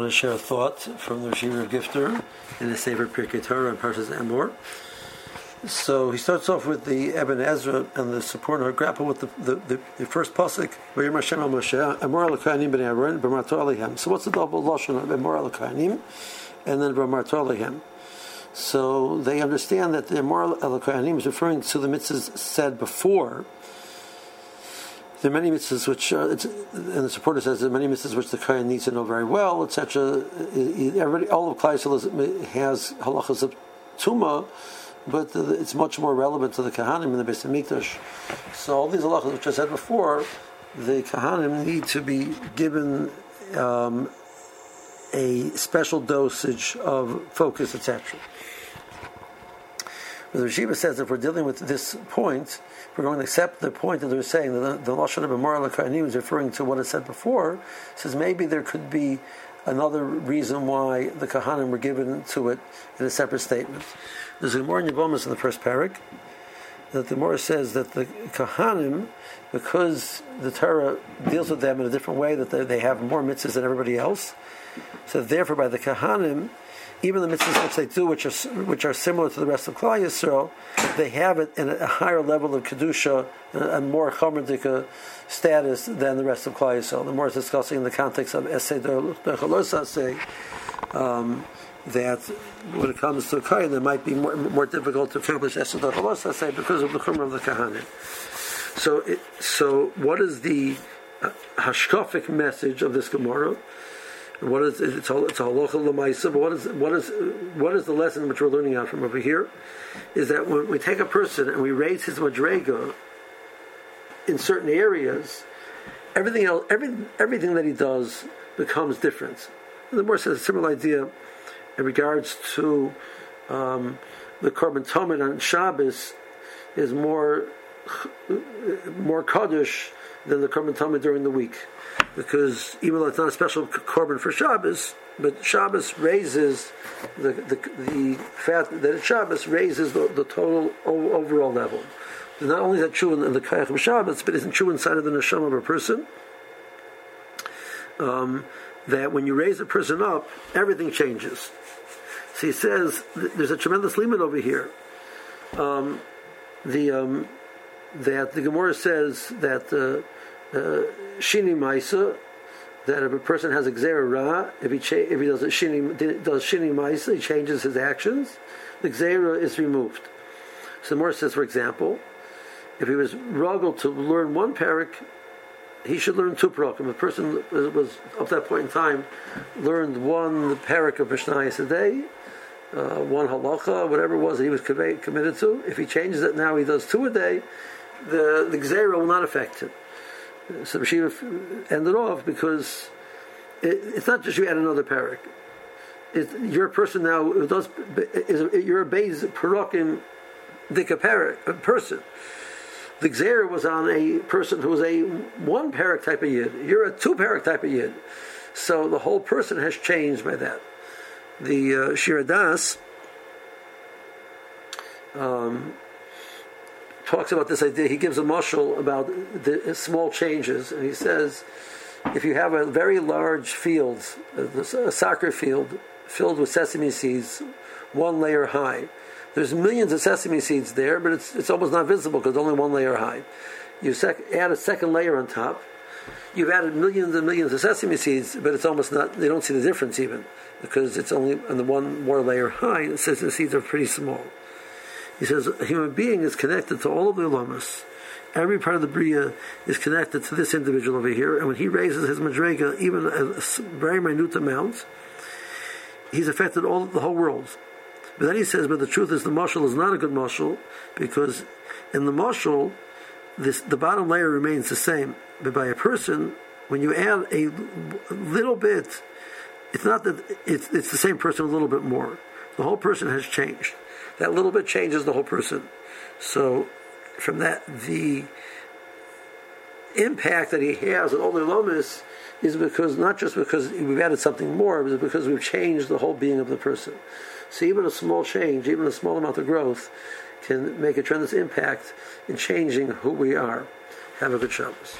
want to share a thought from the Shiva Gifter in the favorite Pirkei Torah and Parshas Emor. So he starts off with the Ibn Ezra and the support or grapple with the, the, the, the first pasuk. So what's the double lashon of Emor Elokainim and then B'marto So they understand that the Emor Elokainim is referring to the mitzvahs said before there are many mitzvahs which, uh, and the supporter says there are many mitzvahs which the kohen needs to know very well, etc. Everybody, all of Klai has halachas of tuma, but it's much more relevant to the kahanim in the Beis Hamikdash. So all these halachas which I said before, the kahanim need to be given um, a special dosage of focus, etc. The Rishiva says if we're dealing with this point, we're going to accept the point that they're saying that the, the Lashon of Moral Karnim is referring to what is said before, says maybe there could be another reason why the Kahanim were given to it in a separate statement. There's a more in Yevamos in the first parak that the Gemara says that the Kahanim, because the Torah deals with them in a different way, that they, have more mitzvahs than everybody else, so therefore by the Kahanim, even the mitzvahs which they do, which are which are similar to the rest of Klal Yisrael, they have it in a higher level of kedusha and more chomerdika status than the rest of Klal Yisrael. The more is discussing in the context of say um, that when it comes to Kayan, it might be more, more difficult to accomplish Esei say because of the chumrah of the kahanim. So, it, so what is the uh, hashkafic message of this Gemara? What is it's a it's a halacha lemaisa? But what is what is what is the lesson which we're learning out from over here? Is that when we take a person and we raise his madrega in certain areas, everything else, every, everything that he does becomes different. The more says a similar idea in regards to um, the korban tamid on Shabbos is more more kaddish than the korban tamid during the week because even though it's not a special korban for Shabbos, but Shabbos raises the the, the fact that it's Shabbos raises the, the total overall level. Not only is that true in the Kayach of Shabbos, but it's true inside of the neshama of a person. Um, that when you raise a person up, everything changes. So he says there's a tremendous limit over here. Um, the um, that the Gemara says that. Uh, uh, shini maisa that if a person has a gzera ra, if he cha- if he does a shini does shini maisa, he changes his actions. The gzera is removed. So the more says, for example, if he was ruggled to learn one parak, he should learn two parakim. A person was up that point in time learned one parak of Mishnayos a day, uh, one halacha, whatever it was that he was committed to. If he changes it now, he does two a day. The the gzera will not affect him. So Rashiva ended off because it, it's not just you add another parak. You're a person now who does is you're a base parakim dika a person. The Xer was on a person who was a one parak type of yid. You're a two parak type of yid. So the whole person has changed by that. The uh, Shiurei Daas um, talks about this idea. He gives a mushal about the small changes, and he says, if you have a very large field, a soccer field filled with sesame seeds, one layer high, there's millions of sesame seeds there, but it's, it's almost not visible because only one layer high. You sec- add a second layer on top. You've added millions and millions of sesame seeds, but it's almost not. They don't see the difference even because it's only on the one more layer high. It says the seeds are pretty small. He says a human being is connected to all of the ulamas. Every part of the bria is connected to this individual over here, and when he raises his madrega, even a very minute amount, he's affected all the whole world. But then he says, but the truth is the mushal is not a good mushal because in the mushal, this the bottom layer remains the same. But by a person, when you add a little bit, it's not that it's it's the same person a little bit more. The whole person has changed that little bit changes the whole person. So, from that, the impact that he has on all the lomas is because not just because we've added something more, but because we've changed the whole being of the person. So even a small change, even a small amount of growth, can make a tremendous impact in changing who we are. Have a good Shabbos.